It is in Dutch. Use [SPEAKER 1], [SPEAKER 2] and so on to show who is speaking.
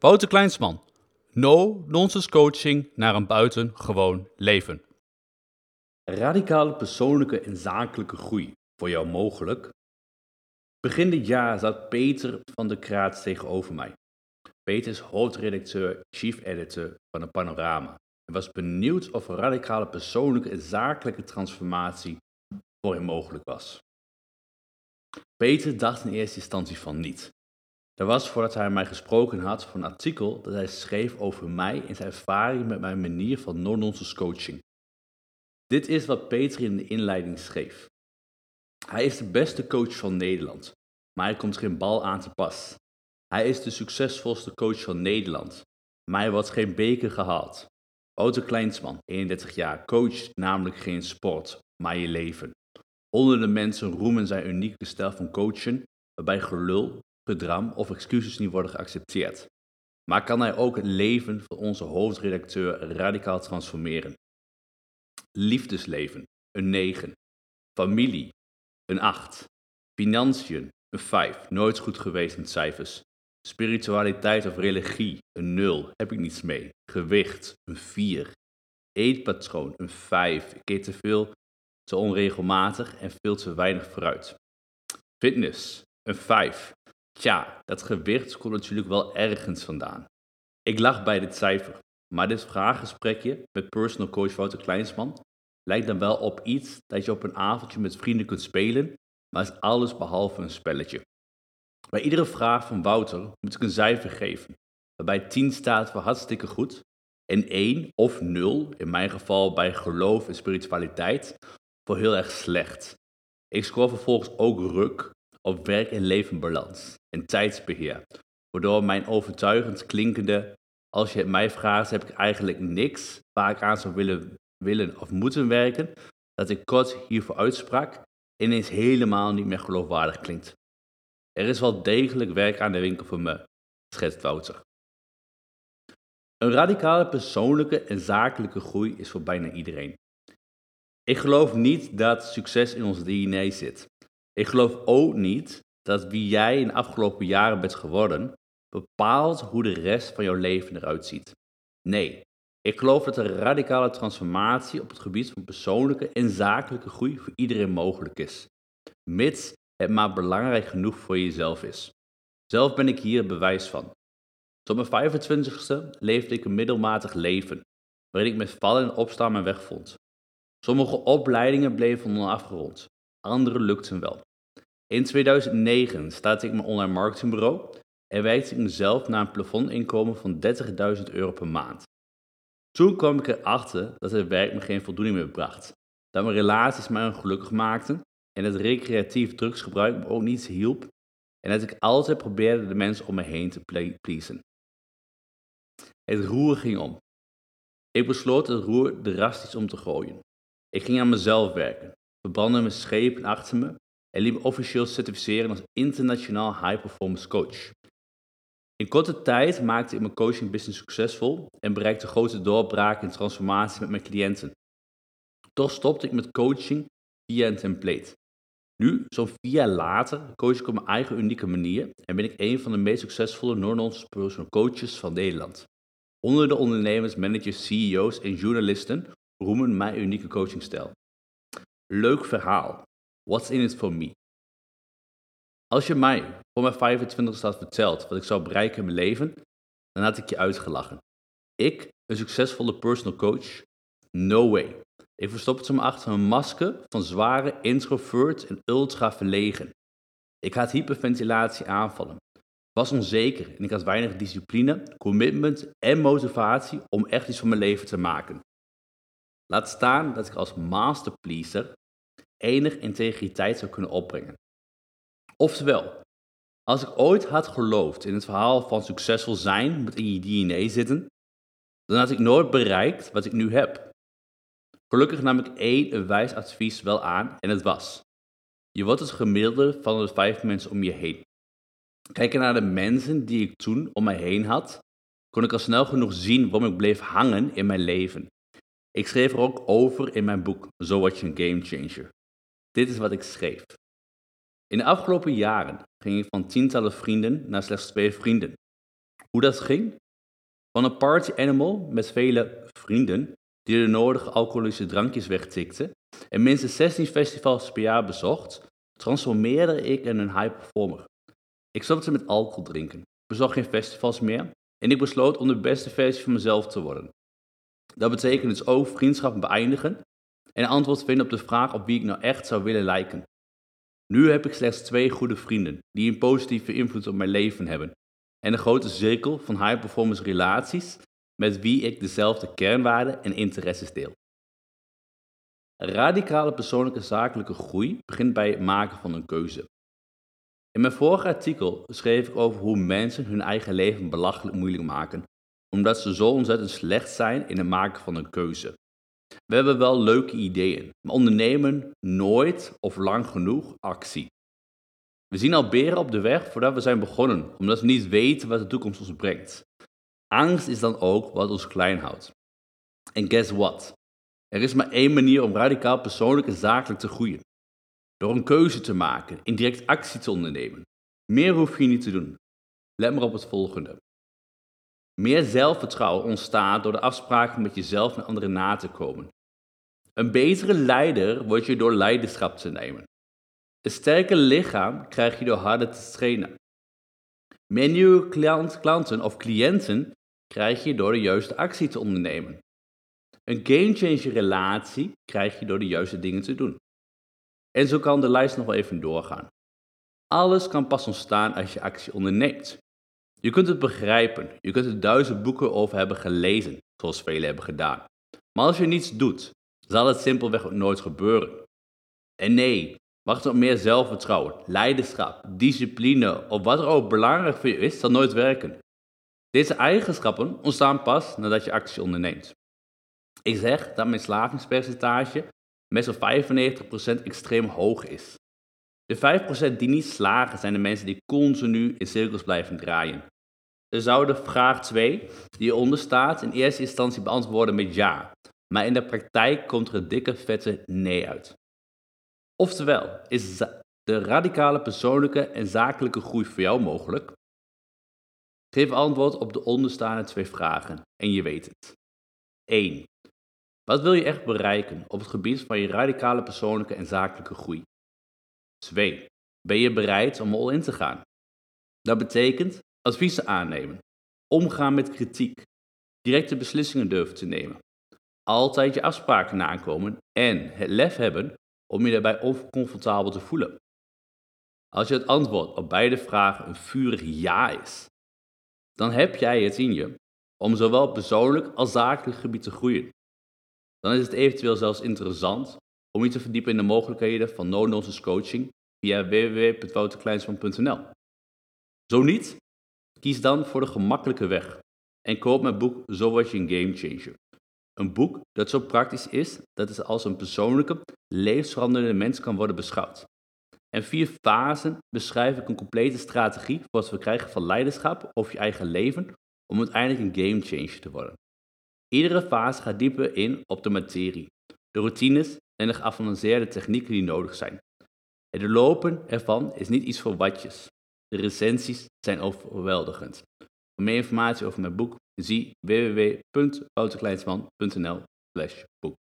[SPEAKER 1] Wouter Kleinsman. No-nonsense coaching naar een buitengewoon leven. Radicale persoonlijke en zakelijke groei voor jou mogelijk? Begin dit jaar zat Peter van der Kraat tegenover mij. Peter is hoofdredacteur, chief editor van een panorama en was benieuwd of radicale persoonlijke en zakelijke transformatie voor hem mogelijk was. Peter dacht in eerste instantie van niet. Dat was voordat hij mij gesproken had voor een artikel dat hij schreef over mij en zijn ervaring met mijn manier van non-nonsense coaching. Dit is wat Peter in de inleiding schreef. Hij is de beste coach van Nederland, maar hij komt geen bal aan te pas. Hij is de succesvolste coach van Nederland, maar hij wordt geen beker gehaald. Otto Kleinsman, 31 jaar, coacht namelijk geen sport, maar je leven. Honderden mensen roemen zijn unieke stijl van coachen, waarbij gelul, gedram of excuses niet worden geaccepteerd. Maar kan hij ook het leven van onze hoofdredacteur radicaal transformeren? Liefdesleven, een 9. Familie, een 8. Financiën, een 5. Nooit goed geweest met cijfers. Spiritualiteit of religie, een 0. Heb ik niets mee. Gewicht, een 4. Eetpatroon, een 5. Ik eet te veel, te onregelmatig en veel te weinig fruit. Fitness, een 5. Tja, dat gewicht komt natuurlijk wel ergens vandaan. Ik lag bij dit cijfer, maar dit vraaggesprekje met personal coach Wouter Kleinsman lijkt dan wel op iets dat je op een avondje met vrienden kunt spelen, maar is alles behalve een spelletje. Bij iedere vraag van Wouter moet ik een cijfer geven, waarbij 10 staat voor hartstikke goed en 1 of 0, in mijn geval bij geloof en spiritualiteit, voor heel erg slecht. Ik scoor vervolgens ook ruk op werk- en levenbalans en tijdsbeheer, waardoor mijn overtuigend klinkende als je het mij vraagt, heb ik eigenlijk niks waar ik aan zou willen, willen of moeten werken, dat ik kort hiervoor uitsprak, ineens helemaal niet meer geloofwaardig klinkt. Er is wel degelijk werk aan de winkel voor me, schetst Wouter. Een radicale persoonlijke en zakelijke groei is voor bijna iedereen. Ik geloof niet dat succes in ons DNA zit. Ik geloof ook niet dat wie jij in de afgelopen jaren bent geworden, bepaalt hoe de rest van jouw leven eruit ziet. Nee, ik geloof dat een radicale transformatie op het gebied van persoonlijke en zakelijke groei voor iedereen mogelijk is, mits het maar belangrijk genoeg voor jezelf is. Zelf ben ik hier bewijs van. Tot mijn 25ste leefde ik een middelmatig leven, waarin ik met vallen en opstaan mijn weg vond. Sommige opleidingen bleven onafgerond, andere lukten wel. In 2009 startte ik mijn online marketingbureau en werkte ik mezelf naar een plafondinkomen van 30.000 euro per maand. Toen kwam ik erachter dat het werk me geen voldoening meer bracht, dat mijn relaties mij ongelukkig maakten en dat recreatief drugsgebruik me ook niets hielp en dat ik altijd probeerde de mensen om me heen te pleasen. Het roer ging om. Ik besloot het roer drastisch om te gooien. Ik ging aan mezelf werken, verbrandde mijn schepen achter me en liet me officieel certificeren als internationaal high performance coach. In korte tijd maakte ik mijn coaching business succesvol en bereikte grote doorbraken en transformaties met mijn cliënten. Toch stopte ik met coaching via een template. Nu, zo'n vier jaar later, coach ik op mijn eigen unieke manier en ben ik een van de meest succesvolle non-nonsense personal coaches van Nederland. Honderden ondernemers, managers, CEO's en journalisten roemen mijn unieke coachingstijl. Leuk verhaal. What's in it for me? Als je mij voor mijn 25 had verteld wat ik zou bereiken in mijn leven, dan had ik je uitgelachen. Ik, een succesvolle personal coach? No way. Ik verstopte me achter een masker van zware introvert en ultra verlegen. Ik had hyperventilatie aanvallen, was onzeker en ik had weinig discipline, commitment en motivatie om echt iets van mijn leven te maken. Laat staan dat ik als masterpleaser enig integriteit zou kunnen opbrengen. Oftewel, als ik ooit had geloofd in het verhaal van succesvol zijn moet in je DNA zitten, dan had ik nooit bereikt wat ik nu heb. Gelukkig nam ik één wijs advies wel aan en het was: je wordt het gemiddelde van de vijf mensen om je heen. Kijken naar de mensen die ik toen om mij heen had, kon ik al snel genoeg zien waarom ik bleef hangen in mijn leven. Ik schreef er ook over in mijn boek So What You Game Changer. Dit is wat ik schreef. In de afgelopen jaren ging ik van tientallen vrienden naar slechts twee vrienden. Hoe dat ging? Van een party animal met vele vrienden die de nodige alcoholische drankjes wegtikte en minstens 16 festivals per jaar bezocht, transformeerde ik in een high performer. Ik stopte met alcohol drinken, bezocht geen festivals meer en ik besloot om de beste versie van mezelf te worden. Dat betekent dus ook vriendschappen beëindigen en antwoord vinden op de vraag op wie ik nou echt zou willen lijken. Nu heb ik slechts twee goede vrienden die een positieve invloed op mijn leven hebben en een grote cirkel van high performance relaties met wie ik dezelfde kernwaarden en interesses deel. Radicale persoonlijke zakelijke groei begint bij het maken van een keuze. In mijn vorige artikel schreef ik over hoe mensen hun eigen leven belachelijk moeilijk maken, omdat ze zo ontzettend slecht zijn in het maken van een keuze. We hebben wel leuke ideeën, maar ondernemen nooit of lang genoeg actie. We zien al beren op de weg voordat we zijn begonnen, omdat we niet weten wat de toekomst ons brengt. Angst is dan ook wat ons klein houdt. En guess what? Er is maar één manier om radicaal persoonlijk en zakelijk te groeien. Door een keuze te maken en direct actie te ondernemen. Meer hoef je niet te doen. Let maar op het volgende. Meer zelfvertrouwen ontstaat door de afspraken met jezelf en anderen na te komen. Een betere leider word je door leiderschap te nemen. Een sterker lichaam krijg je door harder te trainen. Meer nieuwe klanten of cliënten krijg je door de juiste actie te ondernemen. Een gamechanger relatie krijg je door de juiste dingen te doen. En zo kan de lijst nog wel even doorgaan. Alles kan pas ontstaan als je actie onderneemt. Je kunt het begrijpen, je kunt er duizend boeken over hebben gelezen, zoals velen hebben gedaan. Maar als je niets doet, zal het simpelweg nooit gebeuren. En nee, wacht op meer zelfvertrouwen, leiderschap, discipline of wat er ook belangrijk voor je is, zal nooit werken. Deze eigenschappen ontstaan pas nadat je actie onderneemt. Ik zeg dat mijn slagingspercentage met zo'n 95% extreem hoog is. De 5% die niet slagen zijn de mensen die continu in cirkels blijven draaien. Ze zouden vraag 2, die hieronder staat, in eerste instantie beantwoorden met ja, maar in de praktijk komt er een dikke vette nee uit. Oftewel, is de radicale persoonlijke en zakelijke groei voor jou mogelijk? Geef antwoord op de onderstaande twee vragen en je weet het. 1. Wat wil je echt bereiken op het gebied van je radicale persoonlijke en zakelijke groei? 2. Ben je bereid om all in te gaan? Dat betekent adviezen aannemen, omgaan met kritiek, directe beslissingen durven te nemen, altijd je afspraken nakomen en het lef hebben om je daarbij oncomfortabel te voelen. Als je het antwoord op beide vragen een vurig ja is, dan heb jij het in je om zowel persoonlijk als zakelijk gebied te groeien. Dan is het eventueel zelfs interessant om je te verdiepen in de mogelijkheden van no-nonsense coaching via www.wouterkleinsman.nl. Zo niet? Kies dan voor de gemakkelijke weg en koop mijn boek Zo word je een gamechanger. Een boek dat zo praktisch is dat het als een persoonlijke, levensveranderende mens kan worden beschouwd. En vier fasen beschrijf ik een complete strategie voor het verkrijgen van leiderschap over je eigen leven om uiteindelijk een gamechanger te worden. Iedere fase gaat dieper in op de materie, de routines en de geavanceerde technieken die nodig zijn. Het lopen ervan is niet iets voor watjes. De recensies zijn overweldigend. Voor meer informatie over mijn boek zie www.wouterkleinsman.nl boek.